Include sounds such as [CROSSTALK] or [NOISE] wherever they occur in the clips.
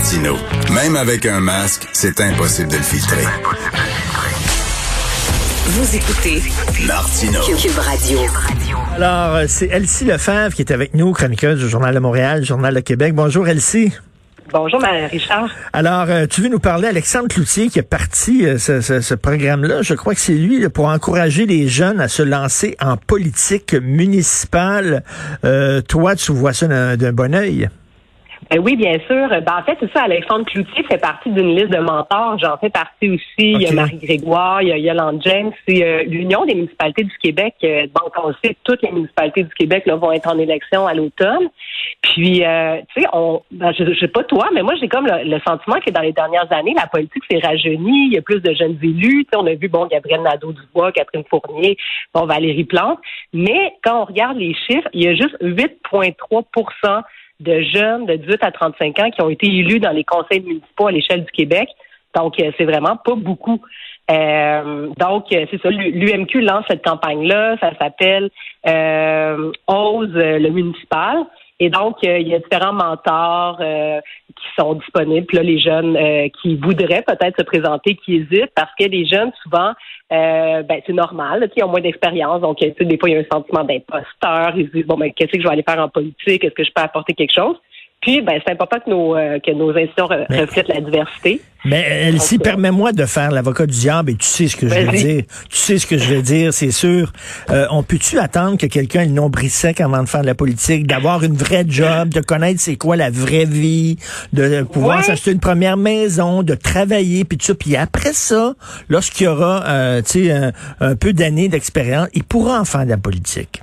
Martino. Même avec un masque, c'est impossible de le filtrer. Vous écoutez Martino. Cube Radio. Alors, euh, c'est Elsie Lefebvre qui est avec nous, chroniqueuse du Journal de Montréal, Journal de Québec. Bonjour Elsie. Bonjour, Richard. Alors, euh, tu veux nous parler, Alexandre Cloutier, qui est parti euh, ce, ce- ce programme-là. Je crois que c'est lui pour encourager les jeunes à se lancer en politique municipale. Euh, toi, tu vois ça d'un d'un bon œil. Ben oui, bien sûr. Ben, en fait, c'est ça, Alexandre Cloutier fait partie d'une liste de mentors. J'en fais partie aussi. Il y a Marie Grégoire, il y a Yolande James. C'est euh, l'Union des municipalités du Québec. Euh, donc, on sait, toutes les municipalités du Québec là, vont être en élection à l'automne. Puis, euh, tu sais, on, ben, je, je sais pas toi, mais moi, j'ai comme le, le sentiment que dans les dernières années, la politique s'est rajeunie. Il y a plus de jeunes élus. On a vu, bon, Gabriel Nadeau-Dubois, Catherine Fournier, bon, Valérie Plante. Mais quand on regarde les chiffres, il y a juste 8,3 de jeunes de 18 à 35 ans qui ont été élus dans les conseils municipaux à l'échelle du Québec. Donc, euh, c'est vraiment pas beaucoup. Euh, donc, euh, c'est ça, l'UMQ lance cette campagne-là. Ça s'appelle euh, Ose euh, le municipal. Et donc, euh, il y a différents mentors euh, qui sont disponibles. Là, les jeunes euh, qui voudraient peut-être se présenter, qui hésitent, parce que les jeunes, souvent, euh, ben, c'est normal, là, ont moins d'expérience. Donc, des fois, il y a un sentiment d'imposteur. Ils se disent, bon, ben, qu'est-ce que je vais aller faire en politique? Est-ce que je peux apporter quelque chose? Puis, ben, c'est important que nos, euh, que nos institutions re- Mais- reflètent la diversité. Mais Elsie, Ok. permets-moi de faire l'avocat du diable et tu sais ce que je veux dire. Tu sais ce que je veux dire, c'est sûr. Euh, on peut-tu attendre que quelqu'un ait le nombril sec avant de faire de la politique, d'avoir une vraie job, de connaître c'est quoi la vraie vie, de pouvoir Ouais. s'acheter une première maison, de travailler, puis tout ça. Puis après ça, lorsqu'il y aura euh, tu sais, un, un peu d'années d'expérience, il pourra en faire de la politique.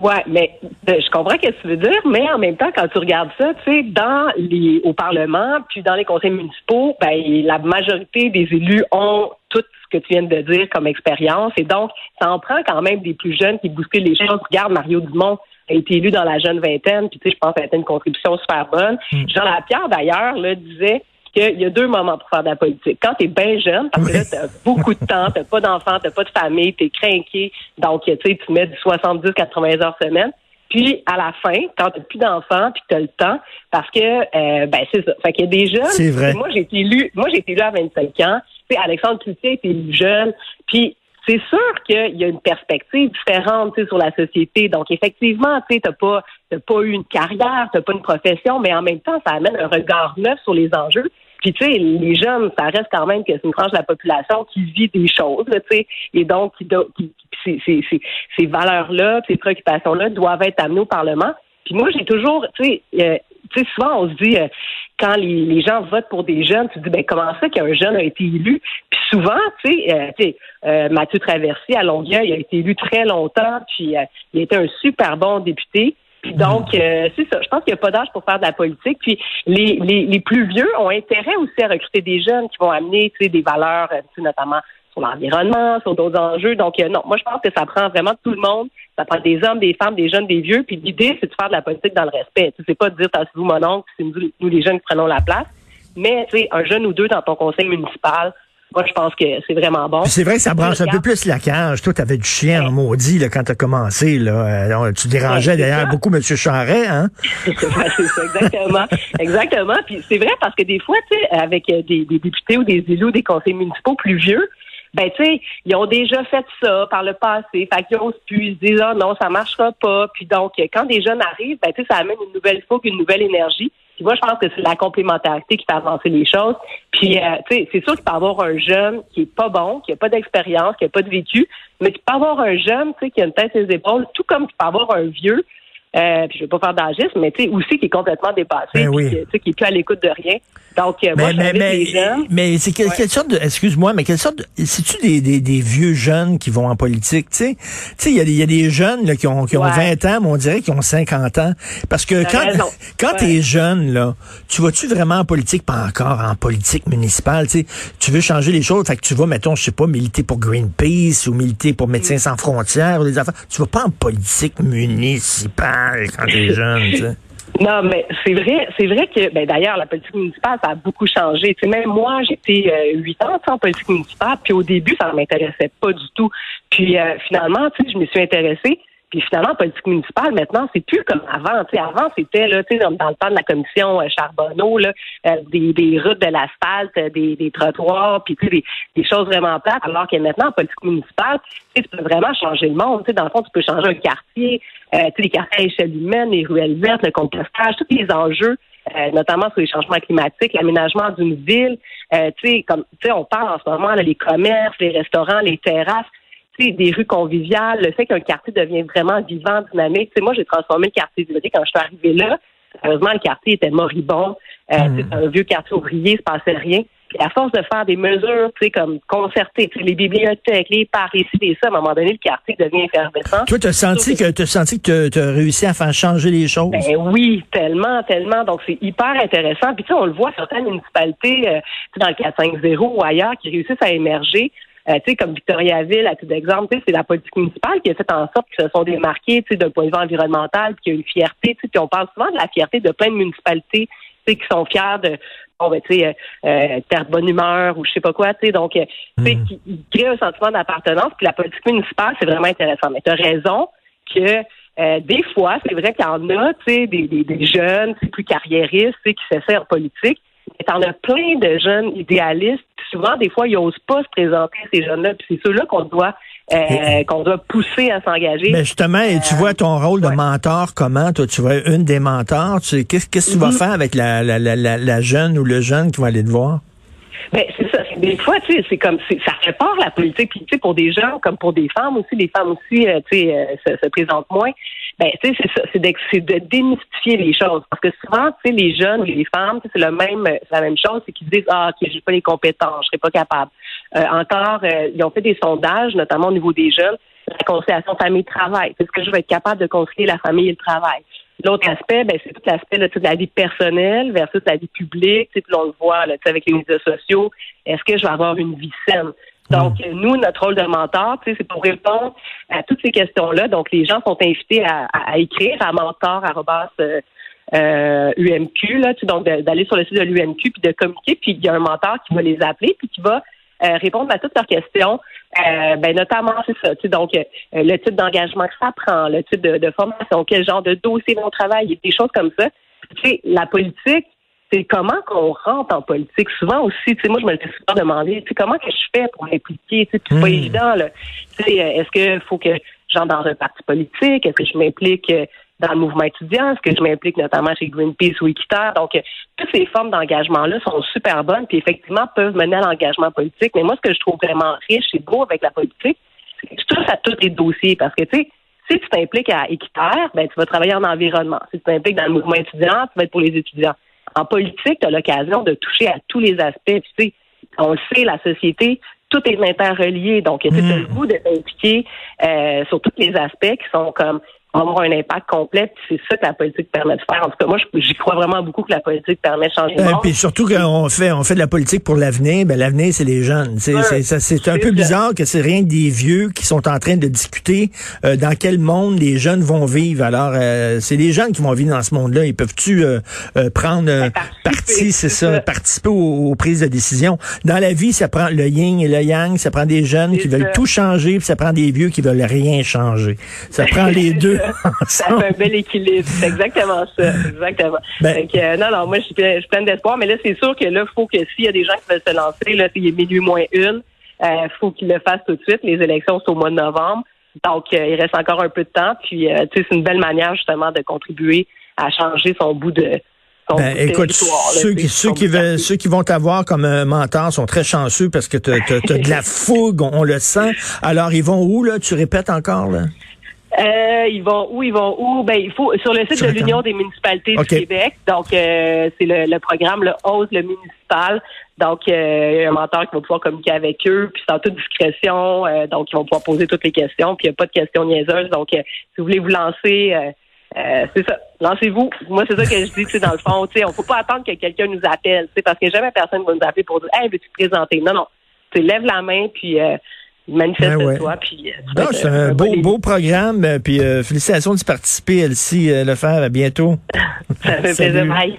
Ouais, mais euh, je comprends ce que tu veux dire, mais en même temps, quand tu regardes ça, tu sais, dans les au Parlement, puis dans les conseils municipaux, ben la majorité des élus ont tout ce que tu viens de dire comme expérience, et donc ça en prend quand même des plus jeunes qui bousculent les choses. Regarde, Mario Dumont a été élu dans la jeune vingtaine, puis tu sais, je pense que ça a été une contribution super bonne. Jean Lapierre d'ailleurs là disait qu'il y a deux moments pour faire de la politique. Quand tu es bien jeune, parce que là, tu as beaucoup de temps, tu pas d'enfants, tu pas de famille, tu es craqué, donc tu sais, tu mets du 70-80 heures semaine. Puis à la fin, quand tu plus d'enfants, puis tu as le temps, parce que euh, ben c'est ça. Fait qu'il y a des jeunes. C'est vrai. Moi, j'ai été élu, moi j'ai été élu à 25 ans. Tu sais, Alexandre Cloutier été élu jeune. Puis c'est sûr qu'il y a une perspective différente tu sais, sur la société. Donc, effectivement, tu n'as pas, t'as pas eu une carrière, tu pas une profession, mais en même temps, ça amène un regard neuf sur les enjeux. Puis, tu sais, les jeunes, ça reste quand même que c'est une tranche de la population qui vit des choses, tu sais, et donc, qui, qui- ces, ces- valeurs-là, ces préoccupations-là doivent être amenées au Parlement. Puis moi, j'ai toujours, tu sais, euh, tu sais, souvent on se dit, euh, quand les, gens votent pour des jeunes, tu te dis, ben comment ça qu'un jeune a été élu? Puis souvent, tu sais, euh, tu sais, euh, Mathieu Traversy à Longueuil a été élu très longtemps, puis euh, il a été un super bon député. Donc, euh, c'est ça. Je pense qu'il n'y a pas d'âge pour faire de la politique. Puis les, les, les plus vieux ont intérêt aussi à recruter des jeunes qui vont amener, des valeurs, euh, notamment sur l'environnement, sur d'autres enjeux. Donc, euh, non, moi, je pense que ça prend vraiment tout le monde. Ça prend des hommes, des femmes, des jeunes, des vieux. Puis l'idée, c'est de faire de la politique dans le respect. C'est pas de dire, tassez-vous mon oncle, c'est nous, nous, les jeunes qui prenons la place. Mais, tu sais, un jeune ou deux dans ton conseil municipal, moi, je pense que c'est vraiment bon. C'est vrai que ça branche un peu plus la cage. Toi, t'avais du chien en maudit là, quand t'as commencé. Là. Euh, tu dérangeais Ouais, d'ailleurs beaucoup M. Charret, hein? [LAUGHS] Ouais, c'est ça, exactement. exactement. Puis c'est vrai parce que des fois, tu sais, avec euh, des, des députés ou des élus ou des conseils municipaux plus vieux, ben tu sais, ils ont déjà fait ça par le passé. Fait qu'ils osent plus, ils se disent ah non, ça marchera pas. Puis donc, quand des jeunes arrivent, ben tu sais, ça amène une nouvelle fougue, une nouvelle énergie. Moi, je pense que c'est la complémentarité qui fait avancer les choses. Puis, euh, tu sais, c'est sûr qu'il peut avoir un jeune qui est pas bon, qui a pas d'expérience, qui a pas de vécu, mais peut y avoir un jeune, tu sais, qui a une tête et des épaules, tout comme peut y avoir un vieux euh, puis je veux pas faire d'agisme, mais tu sais, aussi qui est complètement dépassé, Ben oui. sais, qui est plus à l'écoute de rien. Donc, euh, moi, Mais, mais, mais, les jeunes. mais c'est quelle, Ouais. quelle sorte de, excuse-moi, mais quelle sorte de, c'est-tu des, des, des vieux jeunes qui vont en politique, tu sais? Tu sais, il y a, des- il y a des jeunes, là, qui ont, qui ont Ouais. 20 ans, mais on dirait qu'ils ont 50 ans. Parce que quand, raison. quand Ouais. t'es jeune, là, tu vas-tu vraiment en politique, pas encore en politique municipale, tu sais? Tu veux changer les choses, fait que tu vas, mettons, je sais pas, militer pour Greenpeace ou militer pour Médecins sans frontières ou des affaires. Tu vas pas en politique municipale quand t'es jeune. Non, mais c'est vrai, c'est vrai que, ben d'ailleurs, la politique municipale, ça a beaucoup changé. Tu sais, même moi, j'étais euh, huit ans en politique municipale, puis au début, ça ne m'intéressait pas du tout. Puis euh, finalement, tu sais, je me suis intéressée. Puis finalement, en politique municipale, maintenant, c'est plus comme avant. Tu sais, avant, c'était là, dans, dans le temps de la commission euh, Charbonneau, là, euh, des, des routes de l'asphalte, euh, des, des trottoirs, puis des, des choses vraiment plates. Alors que maintenant, en politique municipale, tu peux vraiment changer le monde. Tu sais, dans le fond, tu peux changer un quartier, euh, les quartiers à échelle humaine, les ruelles vertes, le compostage, tous les enjeux. euh, notamment sur les changements climatiques, l'aménagement d'une ville. Euh, tu sais, comme tu sais, on parle en ce moment là, les commerces, les restaurants, les terrasses des rues conviviales, le fait qu'un quartier devient vraiment vivant, dynamique. Moi, j'ai transformé le quartier Villeray quand je suis arrivée là. Heureusement, le quartier était moribond. Euh, C'était un vieux quartier ouvrier, il se passait rien. Puis à force de faire des mesures, tu sais, comme concertées, les bibliothèques, les parcs, les ci, les ça, à un moment donné, le quartier devient effervescent. Toi, t'as senti que, t'as senti que t'as- réussi à faire changer les choses? Ben oui, tellement, tellement. Donc, c'est hyper intéressant. Puis, tu sais, on le voit, certaines municipalités, euh, dans le 450 ou ailleurs, qui réussissent à émerger. Euh, tu sais, comme Victoriaville, à titre d'exemple, c'est la politique municipale qui a fait en sorte qu'ils se sont démarqués, tu sais, d'un point de vue environnemental, puis qu'il y a une fierté, tu sais, puis on parle souvent de la fierté de plein de municipalités, tu sais, qui sont fiers de, bon, ben, tu sais, euh, euh, de bonne humeur ou je sais pas quoi, tu sais, donc, euh, tu sais, qui, qui crée un sentiment d'appartenance, puis la politique municipale, c'est vraiment intéressant. Mais tu as raison que euh, des fois, c'est vrai qu'il y en a, tu sais, des, des, des jeunes, plus carriéristes, tu sais, qui s'essaient en politique. T'en as plein de jeunes idéalistes. Souvent, des fois, ils n'osent pas se présenter, ces jeunes-là. Puis c'est ceux-là qu'on doit euh, qu'on doit pousser à s'engager. Mais justement, et tu vois ton rôle de ouais. mentor comment? Toi, tu vois une des mentors. Tu Qu'est-ce qu'est-ce que tu vas Mhm. faire avec la, la, la, la, jeune ou le jeune qui va aller te voir? Ben, c'est ça. Des fois, tu sais, c'est comme, c'est- ça répare la politique. Puis, tu sais, pour des gens comme pour des femmes aussi, les femmes aussi, euh, tu sais, euh, se, se présentent moins. Ben, tu sais, c'est ça. C'est de, de démystifier les choses. Parce que souvent, tu sais, les jeunes et les femmes, c'est le même, la même chose. C'est qu'ils se disent, ah, ok, j'ai pas les compétences, je serai pas capable. Euh, encore, euh, ils ont fait des sondages, notamment au niveau des jeunes, la conciliation famille-travail. Est-ce que je vais être capable de concilier la famille et le travail? L'autre aspect, ben, c'est tout l'aspect de la vie personnelle versus la vie publique. Puis on le voit là, avec les médias sociaux. Est-ce que je vais avoir une vie saine? Donc, euh, nous, notre rôle de mentor, c'est pour répondre à toutes ces questions-là. Donc, les gens sont invités à, à- à écrire à mentor euh, euh, UMQ, donc d'aller sur le site de l'UMQ puis de communiquer. Puis il y a un mentor qui va les appeler puis qui va euh, répondre à toutes leurs questions. Euh, ben, notamment, c'est ça. Tu sais, donc, le type d'engagement que ça prend, le type de, de formation, quel genre de dossier vont travailler, des choses comme ça. Tu sais, la politique, c'est comment qu'on rentre en politique? Souvent aussi, tu sais, moi, je me le fais souvent demander, tu sais, comment que je fais pour m'impliquer? Tu sais, puis c'est pas Mm. évident, là. Tu sais, euh, est-ce qu'il faut que j'entre dans un parti politique? Est-ce que je m'implique euh, dans le mouvement étudiant? Est-ce que je m'implique notamment chez Greenpeace ou Équiterre? Donc, euh, toutes ces formes d'engagement-là sont super bonnes, puis effectivement peuvent mener à l'engagement politique. Mais moi, ce que je trouve vraiment riche et beau avec la politique, c'est que tu touches à tous les dossiers. Parce que, tu sais, si tu t'impliques à Équiterre, ben, tu vas travailler en environnement. Si tu t'impliques dans le mouvement étudiant, tu vas être pour les étudiants. En politique, tu as l'occasion de toucher à tous les aspects. Tu sais, on le sait, la société, tout est interrelié. Donc, tu as le goût d'être impliqué euh, sur tous les aspects qui sont comme avoir un impact complet. C'est ça que la politique permet de faire. En tout cas, moi, j'y crois vraiment beaucoup que la politique permet de changer le Euh, monde. puis surtout qu'on fait on fait de la politique pour l'avenir, ben l'avenir c'est les jeunes. C'est un peu ça. bizarre que c'est rien que des vieux qui sont en train de discuter euh, dans quel monde les jeunes vont vivre. Alors euh, c'est les jeunes qui vont vivre dans ce monde-là. Ils peuvent-tu euh, euh, prendre Ben, parti, c'est ça, ça. participer aux, aux prises de décision? Dans la vie, ça prend le yin et le yang. Ça prend des jeunes qui veulent tout changer, puis ça prend des vieux qui veulent rien changer. Ça prend les deux [LAUGHS] Ça fait un bel équilibre. C'est exactement ça. Exactement. Ben- Fait que, euh, non, non, moi, je suis pleine d'espoir, mais là, c'est sûr que là, il faut que s'il y a des gens qui veulent se lancer, là, il est minuit moins une, il faut qu'ils le fassent tout de suite. Les élections sont au mois de novembre. Donc, euh, il reste encore un peu de temps. Puis, euh, tu sais, c'est une belle manière, justement, de contribuer à changer son bout de. Ben, écoute, ceux qui, ceux veulent, ceux qui vont t'avoir comme mentor sont très chanceux parce que tu as, de la [LAUGHS] fougue, on, on le sent. Alors, ils vont où, là? Tu répètes encore, là? Euh, ils vont où? Ils vont où? Ben, il faut sur le site Sur de l'Union des municipalités du Québec. Donc, euh, c'est le, le programme le Ose le municipal. Donc, euh, il y a un mentor qui va pouvoir communiquer avec eux, puis c'est en toute discrétion. euh, donc, ils vont pouvoir poser toutes les questions, puis il n'y a pas de questions niaiseuses. Donc, euh, si vous voulez vous lancer, euh, euh, c'est ça. Lancez-vous. Moi, c'est ça que je dis, tu sais, dans le fond. Tu sais, on faut pas attendre que quelqu'un nous appelle, tu sais, parce que jamais personne va nous appeler pour dire, hey, veux-tu te présenter? Non, non. Tu sais, lève la main, puis euh, manifeste-toi, Ben ouais. euh, c'est euh, un beau, bon beau programme. euh, Puis euh, félicitations d'y participer, Elsie euh, Lefebvre. À bientôt. [LAUGHS] Ça fait plaisir. Bye.